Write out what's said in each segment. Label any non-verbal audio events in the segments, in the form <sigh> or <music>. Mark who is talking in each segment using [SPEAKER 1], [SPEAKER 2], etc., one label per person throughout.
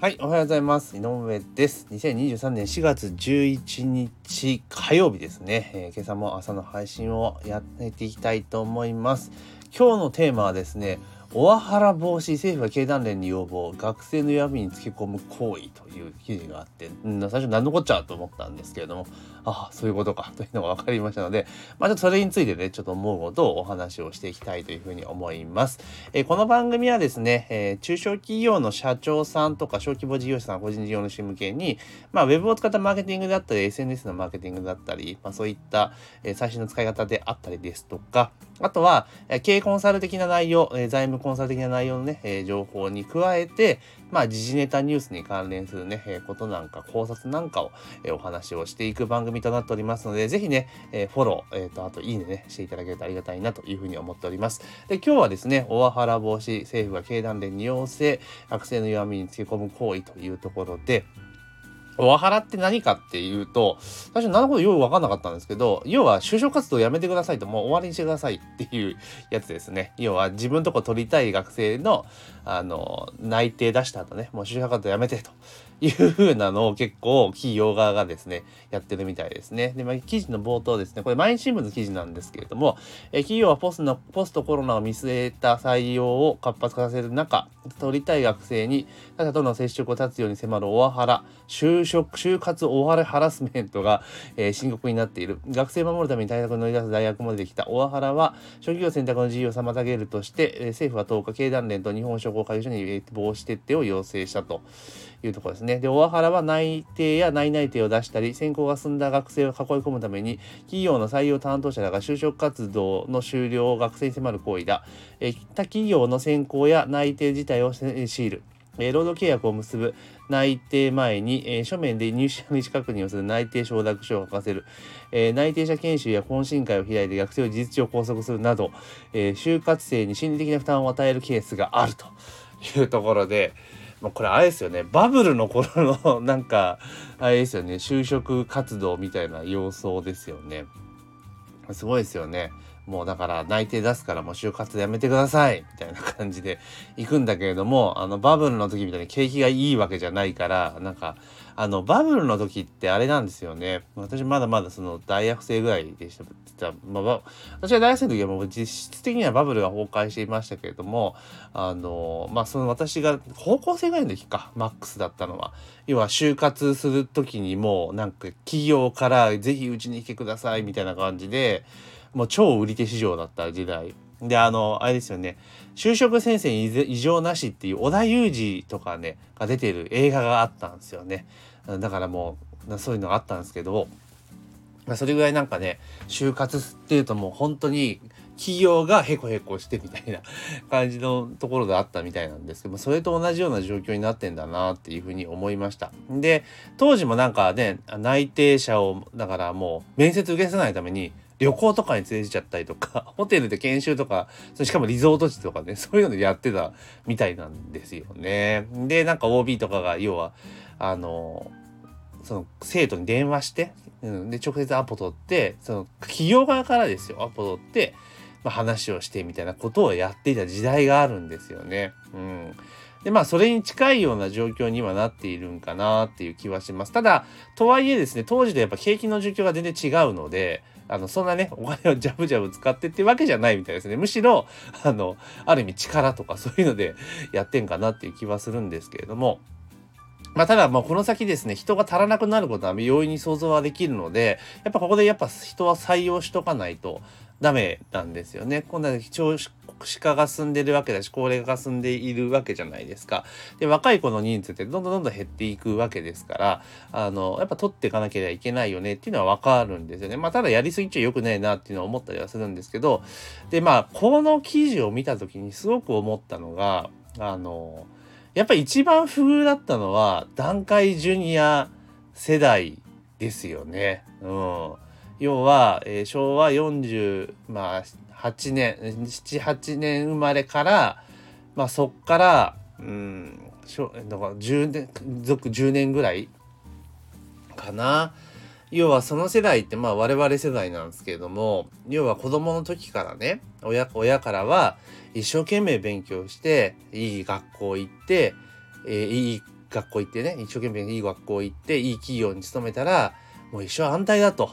[SPEAKER 1] はい、おはようございます。井上です。2023年4月11日火曜日ですね。えー今朝も朝の配信をやっていきたいと思います。今日のテーマはですね、オアハラ防止政府が経団連に要望学生の闇につけ込む行為という記事があって、うん、最初何のこっちゃと思ったんですけれどもああそういうことか <laughs> というのが分かりましたのでまあちょっとそれについてねちょっと思うことをお話をしていきたいというふうに思います。えーこの番組はですね、えー中小企業の社長さんとか小規模事業者さん個人事業主向けに、まあ、ウェブを使ったマーケティングだったり SNS のマーケティングだったり、まあ、そういった、え最新の使い方であったりですとかあとは、経営コンサル的な内容、財務コンサル的な内容のね、情報に加えて、まあ、時事ネタニュースに関連するね、えことなんか考察なんかを、えお話をしていく番組となっておりますのでぜひね、えフォロー、えっとあといいねねしていただけるとありがたいなというふうに思っております。で今日はですねオワハラ防止政府が経団連に要請悪性の弱みにつけ込む行為というところでオワハラって何かっていうと最初何のことよく分かんなかったんですけど要は就職活動やめてくださいともう終わりにしてくださいっていうやつですね。要は自分とこ取りたい学生のあの内定出した後ねもう就職活動やめてと。いう風なのを結構企業側がですねやってるみたいですね。で、まあ、記事の冒頭ですね。これ毎日新聞の記事なんですけれどもえ企業はポスのポストコロナを見据えた採用を活発化させる中取りたい学生に他者との接触を断つように迫るオワハラ就職就活オワハラスメントが、えー深刻になっている。学生を守るために対策に乗り出す大学も出てきた。オワハラは職業選択の自由を妨げるとして、え政府は10日経団連と日本商工会議所に防止徹底を要請したと。いうところですね。で、オワハラは内定や内内定を出したり、選考が済んだ学生を囲い込むために、企業の採用担当者らが就職活動の終了を学生に迫る行為だ。え他企業の選考や内定自体をせえー強いる。え労働契約を結ぶ内定前に、えー書面で入社の意思確認をする内定承諾書を書かせる、えー内定者研修や懇親会を開いて学生を事実上拘束するなど、えー就活生に心理的な負担を与えるケースがあるというところで、まあ、これあれですよね。バブルの頃のなんかあれですよね。就職活動みたいな様相ですよね。すごいですよね。もうだから内定出すからもう就活やめてください。みたいな感じで行くんだけれどもあのバブルの時みたいに景気がいいわけじゃないからなんかあのバブルの時ってあれなんですよね。私まだまだその大学生ぐらいでした、まあ、私が大学生の時はもう実質的にはバブルが崩壊していましたけれどもあのまあその私が高校生ぐらいの時かマックスだったのは。要は就活する時にもうなんか企業からぜひうちに来てくださいみたいな感じでもう超売り手市場だった時代。であのあれですよね。就職先生に異常なしっていう織田裕二とかねが出てる映画があったんですよね。だからもうそういうのがあったんですけどまあそれぐらいなんかね就活っていうともう本当に企業がヘコヘコしてみたいな <laughs> 感じのところがあったみたいなんですけどそれと同じような状況になってんだなっていうふうに思いました。で当時もなんかね内定者をだからもう面接受けさないために旅行とかに連れてちゃったりとか <laughs> ホテルで研修とかしかもリゾート地とかね <laughs> そういうのでやってたみたいなんですよね。でなんか OB とかが要はあのその生徒に電話して、うん、で直接アポ取ってその企業側からですよアポ取って、まあ、話をしてみたいなことをやっていた時代があるんですよね。うんでまあそれに近いような状況にはなっているんかなっていう気はします。ただとはいえですね当時とやっぱ景気の状況が全然違うのであのそんなねお金をジャブジャブ使ってってわけじゃないみたいですねむしろあのある意味力とかそういうので <laughs> やってんかなっていう気はするんですけれども。まあ、ただ、まあ、この先ですね、人が足らなくなることは容易に想像はできるので、やっぱここでやっぱ人は採用しとかないとダメなんですよね。今度は少子化が進んでるわけだし、高齢化が進んでいるわけじゃないですか。で、若い子の人数ってどんどんどんどん減っていくわけですから、あの、やっぱ取っていかなければいけないよねっていうのはわかるんですよね。まあ、ただやりすぎちゃ良くないなっていうのは思ったりはするんですけど、で、まあ、この記事を見た時にすごく思ったのが、あの、やっぱり一番不遇だったのは団塊ジュニア世代ですよね。うん、要は、えー昭和40、まあ、8年78年生まれから、まあ、そっから、うん、10年続10年ぐらいかな。要はその世代ってまあ我々世代なんですけれども要は子供の時からね親親からは一生懸命勉強していい学校行って、えーいい学校行ってね一生懸命いい学校行っていい企業に勤めたらもう一生安泰だと。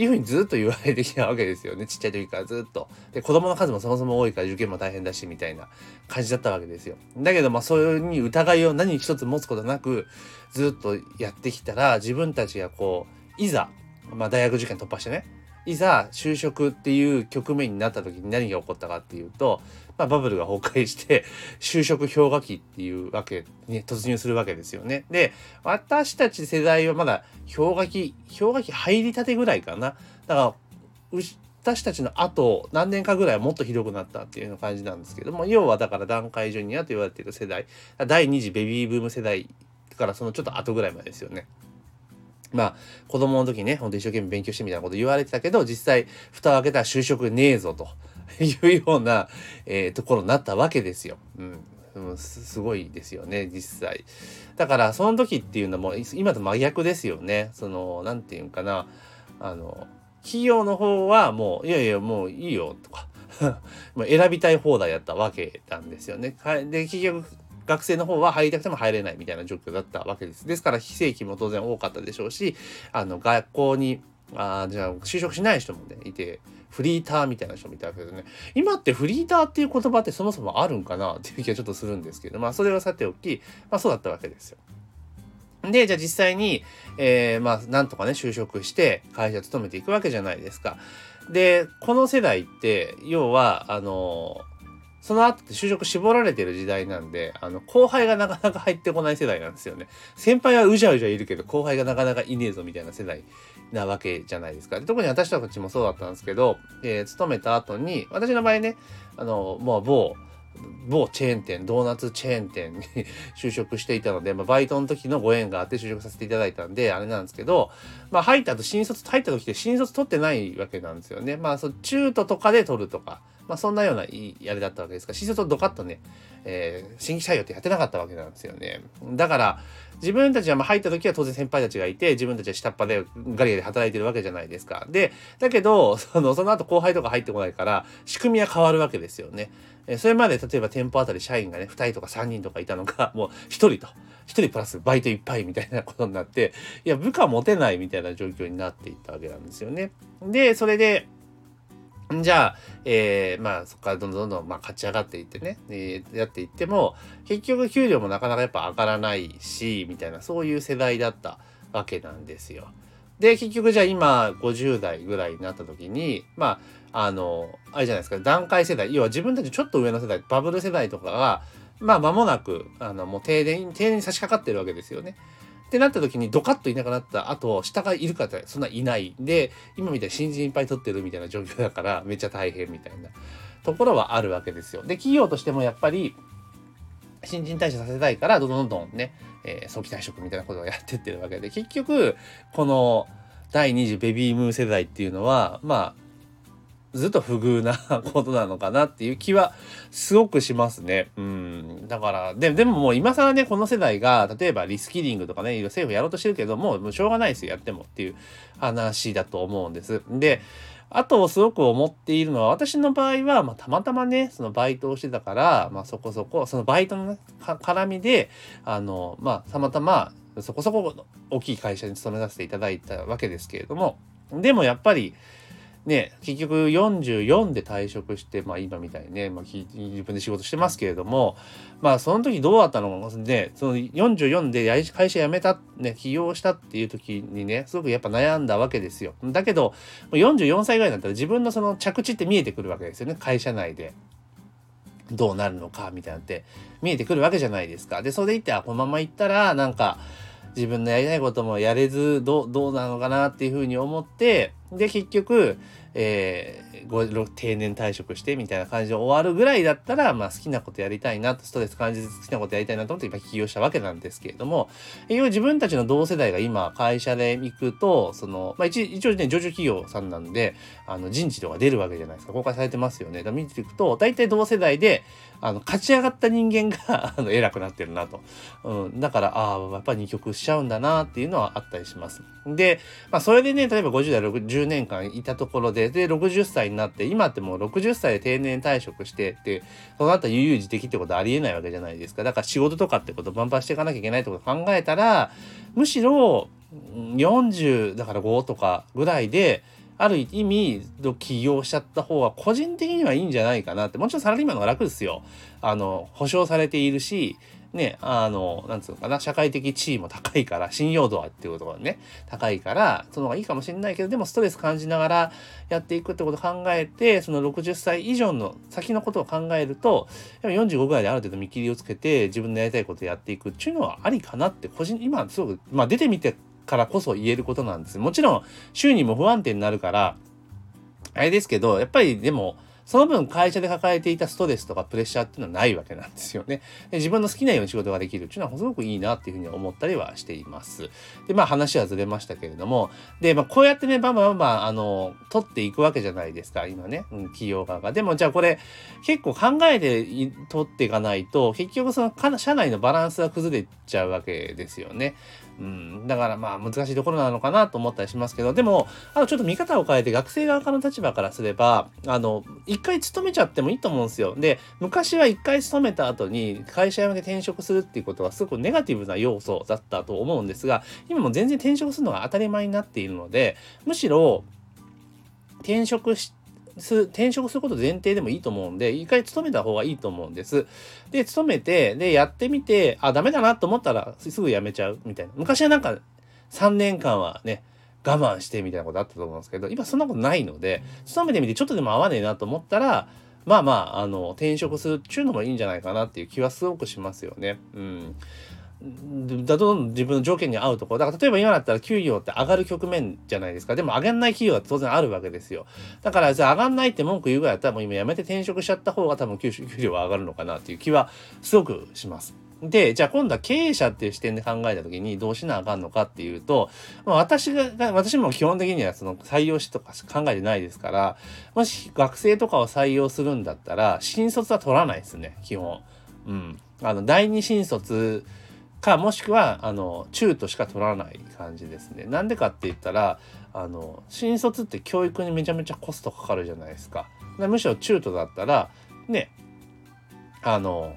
[SPEAKER 1] いうふうにずっと言われてきたわけですよね <laughs> ちっちゃい時からずっと。で子供の数もそもそも多いから受験も大変だしみたいな感じだったわけですよ。だけどまあそういうに疑いを何一つ持つことなくずっとやってきたら自分たちがこういざ、まあ、大学受験突破してねいざ就職っていう局面になった時に何が起こったかっていうと、まあ、バブルが崩壊して <laughs> 就職氷河期っていうわけに突入するわけですよね。で私たち世代はまだ氷河期氷河期入りたてぐらいかな。だから私たちの後何年かぐらいはもっとひどくなったっていう感じなんですけども要はだから団塊ジュニアと言われている世代第2次ベビーブーム世代からそのちょっと後ぐらいまでですよね。まあ子供の時ねほんと一生懸命勉強してみたいなこと言われてたけど実際蓋を開けたら就職ねえぞというような、えー、ところになったわけですよ。うんすすごいですよね実際。だからその時っていうのも今と真逆ですよね。その何て言うんかなあの企業の方はもういやいやもういいよとか <laughs> 選びたい放題やったわけなんですよね。で結局学生の方は入りたくても入れないみたいな状況だったわけです。ですから非正規も当然多かったでしょうしあの学校にあじゃあ就職しない人もねいてフリーターみたいな人もいたわけですね。今ってフリーターっていう言葉ってそもそもあるんかなっていう気がちょっとするんですけどまあそれはさておきまあそうだったわけですよ。で、じゃあ実際に、えー、まあ、なんとかね、就職して会社勤めていくわけじゃないですか。で、この世代って、要は、あのその後って就職絞られてる時代なんで、あの、後輩がなかなか入ってこない世代なんですよね。先輩はうじゃうじゃいるけど、後輩がなかなかいねえぞみたいな世代なわけじゃないですか。で特に私たちもそうだったんですけど、えー、勤めた後に、私の場合ね、あの、もう某、某チェーン店、ドーナツチェーン店に <laughs> 就職していたので、まあ、バイトの時のご縁があって就職させていただいたんで、あれなんですけど、まあ、入った後、新卒入った時って新卒取ってないわけなんですよね。まあ、そ中途とかで取るとか、まあ、そんなようなやれだったわけですから、新卒をドカッとね、えー、新規採用ってやってなかったわけなんですよね。だから、自分たちはま入った時は当然先輩たちがいて、自分たちは下っ端でガリガリ働いてるわけじゃないですか。で、だけど、その、その後後輩とか入ってこないから、仕組みは変わるわけですよね。えそれまで例えば店舗あたり社員がね、2人とか3人とかいたのが、<laughs> もう1人と、1人プラスバイトいっぱいみたいなことになって、いや、部下持てないみたいな状況になっていったわけなんですよね。で、それで、じゃあ、えー、まあそこからどんどんどんどん、まあ、勝ち上がっていってね、えー、やっていっても結局給料もなかなかやっぱ上がらないしみたいなそういう世代だったわけなんですよ。で結局じゃあ今50代ぐらいになった時にまああのあれじゃないですか段階世代要は自分たちちょっと上の世代バブル世代とかがまあ間もなくあのもう停電停電に差し掛かってるわけですよね。ってなった時にドカッといなくなった後下がいるかってそんないないで今みたいに新人いっぱい取ってるみたいな状況だからめっちゃ大変みたいなところはあるわけですよ。で企業としてもやっぱり新陳代謝させたいからどんどんどんね、えー、早期退職みたいなことをやってってるわけで結局この第2次ベビームー世代っていうのはまあずっと不遇な <laughs> ことなのかなっていう気はすごくしますね。うん。だから、ででももう今更ね、この世代が、例えばリスキリングとかね、政府やろうとしてるけども、もうしょうがないですよ、やってもっていう話だと思うんです。で、あとすごく思っているのは、私の場合は、まあ、たまたまね、そのバイトをしてたから、まあ、そこそこ、そのバイトの、ね、絡みで、あの、まあ、たまたま、そこそこ大きい会社に勤めさせていただいたわけですけれども、でもやっぱり、ね、結局44で退職して、まあ今みたいにね、まあ、自分で仕事してますけれども、まあその時どうだったの？かね、その44で会社辞めた、ね、起業したっていう時にね、すごくやっぱ悩んだわけですよ。だけど、44歳ぐらいになったら自分のその着地って見えてくるわけですよね、会社内で。どうなるのかみたいなって見えてくるわけじゃないですか。で、それでいって、あ、このまま行ったら、なんか、自分のやりたいこともやれずどどうなのかなっていうふうに思ってで結局、えー、定年退職してみたいな感じで終わるぐらいだったら、まあ、好きなことやりたいなとストレス感じず好きなことやりたいなと思って今起業したわけなんですけれども要は自分たちの同世代が今会社で行くとその、まあ、一一応ね上場企業さんなんであの人事とか出るわけじゃないですか公開されてますよね。だ見ていくと大体同世代であの勝ち上がった人間が <laughs> あの偉くなってるなと、うん、だからああやっぱり二極しちゃうんだなっていうのはあったりします。で、まあ、それでね例えば50代60年間いたところでで60歳になって今ってもう60歳で定年退職してってその後悠々自適ってことありえないわけじゃないですかだから仕事とかってことバンバンしていかなきゃいけないってことを考えたらむしろ40だから5とかぐらいである意味起業しちゃった方が個人的にはいいんじゃないかなってもちろんサラリーマンの方が楽ですよ。あの保証されているしね、あの、なんつうのかな、社会的地位も高いから、信用度はっていうことがね、高いから、その方がいいかもしれないけど、でもストレス感じながらやっていくってことを考えて、その60歳以上の先のことを考えると、45ぐらいである程度見切りをつけて、自分のやりたいことをやっていくっていうのはありかなって、個人、今すごく、まあ出てみてからこそ言えることなんです。もちろん、収入も不安定になるから、あれですけど、やっぱりでも、その分会社で抱えていたストレスとかプレッシャーっていうのはないわけなんですよね。で自分の好きなように仕事ができるっていうのはすごくいいなっていうふうに思ったりはしています。で、まあ話はずれましたけれども、で、まあこうやってね、バンバンバンバン、あの、取っていくわけじゃないですか、今ね、うん、企業側が。でもじゃあこれ結構考えて取っていかないと、結局その社内のバランスが崩れちゃうわけですよね。うん、だからまあ難しいところなのかなと思ったりしますけど、でも、あのちょっと見方を変えて学生側からの立場からすれば、あの、一回勤めちゃってもいいと思うんですよ。で、昔は一回勤めた後に会社辞めて転職するっていうことはすごくネガティブな要素だったと思うんですが、今も全然転職するのが当たり前になっているので、むしろ転職して、す転職すること前提でもいいと思うんで、一回勤めた方がいいと思うんです。で、勤めて、で、やってみて、あ、ダメだなと思ったらすぐ辞めちゃうみたいな。昔はなんか3年間はね、我慢してみたいなことあったと思うんですけど、今そんなことないので、勤めてみてちょっとでも合わねえなと思ったら、まあまあ、あの、転職するっていうのもいいんじゃないかなっていう気はすごくしますよね。うん。だと自分の条件に合うところ。だから例えば今だったら給料って上がる局面じゃないですか。でも上げない企業は当然あるわけですよ。だからじゃあ上がんないって文句言うぐらいだったらもう今やめて転職しちゃった方が多分給料は上がるのかなっていう気はすごくします。で、じゃあ今度は経営者っていう視点で考えた時にどうしなあかんのかっていうと、まあ、私が、私も基本的にはその採用しとか考えてないですから、もし学生とかを採用するんだったら、新卒は取らないですね、基本。うん。あの、第二新卒かもしくはあの中途しか取らない感じですね。なんでかって言ったらあの新卒って教育にめちゃめちゃコストかかるじゃないですか。むしろ中途だったらねあの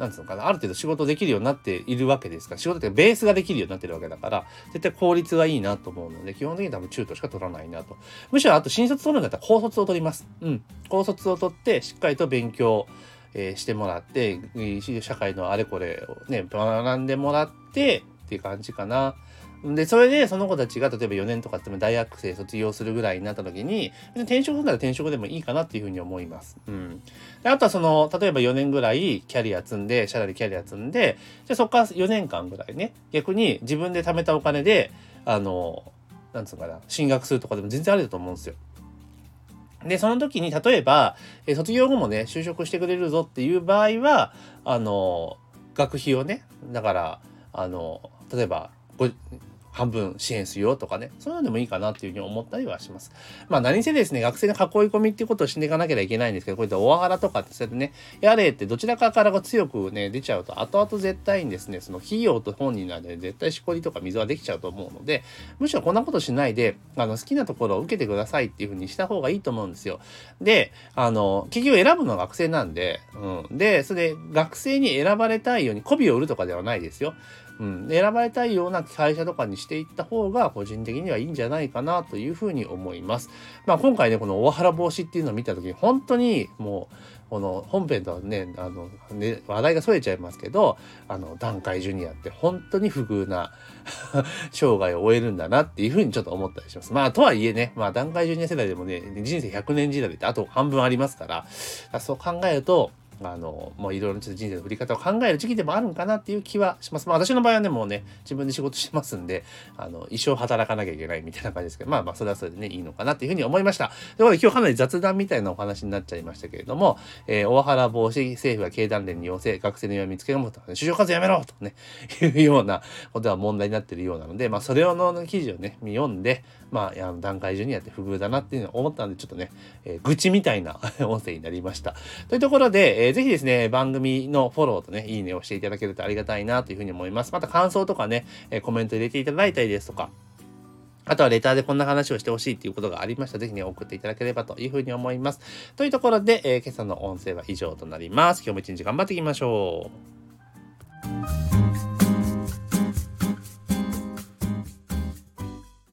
[SPEAKER 1] なんつうのかなある程度仕事できるようになっているわけですから仕事ってベースができるようになってるわけだから絶対効率がいいなと思うので基本的に多分中途しか取らないなと。むしろあと新卒取るんだったら高卒を取ります。うん。高卒を取ってしっかりと勉強えー、してもらって、社会のあれこれをね、学んでもらってっていう感じかな。で、それでその子たちが例えば4年とかって大学生卒業するぐらいになった時に、別に転職なら転職でもいいかなっていうふうに思います。うん。であとはその、例えば4年ぐらいキャリア積んで、社内でキャリア積んで、じゃそこから4年間ぐらいね、逆に自分で貯めたお金で、あの、なんつうかな、進学するとかでも全然ありだと思うんですよ。で、その時に、例えば、え卒業後もね、就職してくれるぞっていう場合は、あの、学費をね、だから、あの、例えば、半分支援するよとかね、そういうのでもいいかなっていうふうに思ったりはします。まあ何せですね、学生の囲い込みっていうことをしていかなきゃいけないんですけど、こういったオワハラとかってそうやってね、やれってどちらかからが強くね、出ちゃうと、後々絶対にですね、その企業と本人なんで絶対しこりとか溝はできちゃうと思うので、むしろこんなことしないで、あの、好きなところを受けてくださいっていうふうにした方がいいと思うんですよ。で、あの、企業選ぶのは学生なんで、うん。で、それで学生に選ばれたいように媚びを売るとかではないですよ。うん、選ばれたいような会社とかにしていった方が個人的にはいいんじゃないかなというふうに思います。まあ今回ね、このオワハラ防止っていうのを見た時に本当にもうこの本編とはね、あの、ね、話題がそれちゃいますけど、あの、段階ジュニアって本当に不遇な <laughs> 生涯を終えるんだなっていうふうにちょっと思ったりします。まあ、とはいえね、まあ、段階ジュニア世代でもね、人生100年時代ってあと半分ありますから、そう考えると、あの、もういろいろちょっと人生の振り方を考える時期でもあるんかなっていう気はします。まあ私の場合はね、もうね、自分で仕事してますんで、あの、一生働かなきゃいけないみたいな感じですけど、まあまあそれはそれでね、いいのかなっていうふうに思いました。ということで今日かなり雑談みたいなお話になっちゃいましたけれども、えー、大原防止政府が経団連に要請、学生の弱みつけ込むと、就職活動やめろとね、いうようなことは問題になっているようなので、まあそれをの記事をね、読んで、まあ、あの段階中にやって不遇だなっていうのを思ったんで、ちょっとね、えー、愚痴みたいな <laughs> 音声になりました。というところで、えー、ぜひですね、番組のフォローとね、いいねをしていただけるとありがたいなというふうに思います。また感想とかね、え、コメント入れていただいたりですとか、あとはレターでこんな話をしてほしいっていうことがありましたら、ぜひね、送っていただければというふうに思います。というところで、えー、今朝の音声は以上となります。今日も一日頑張っていきましょう。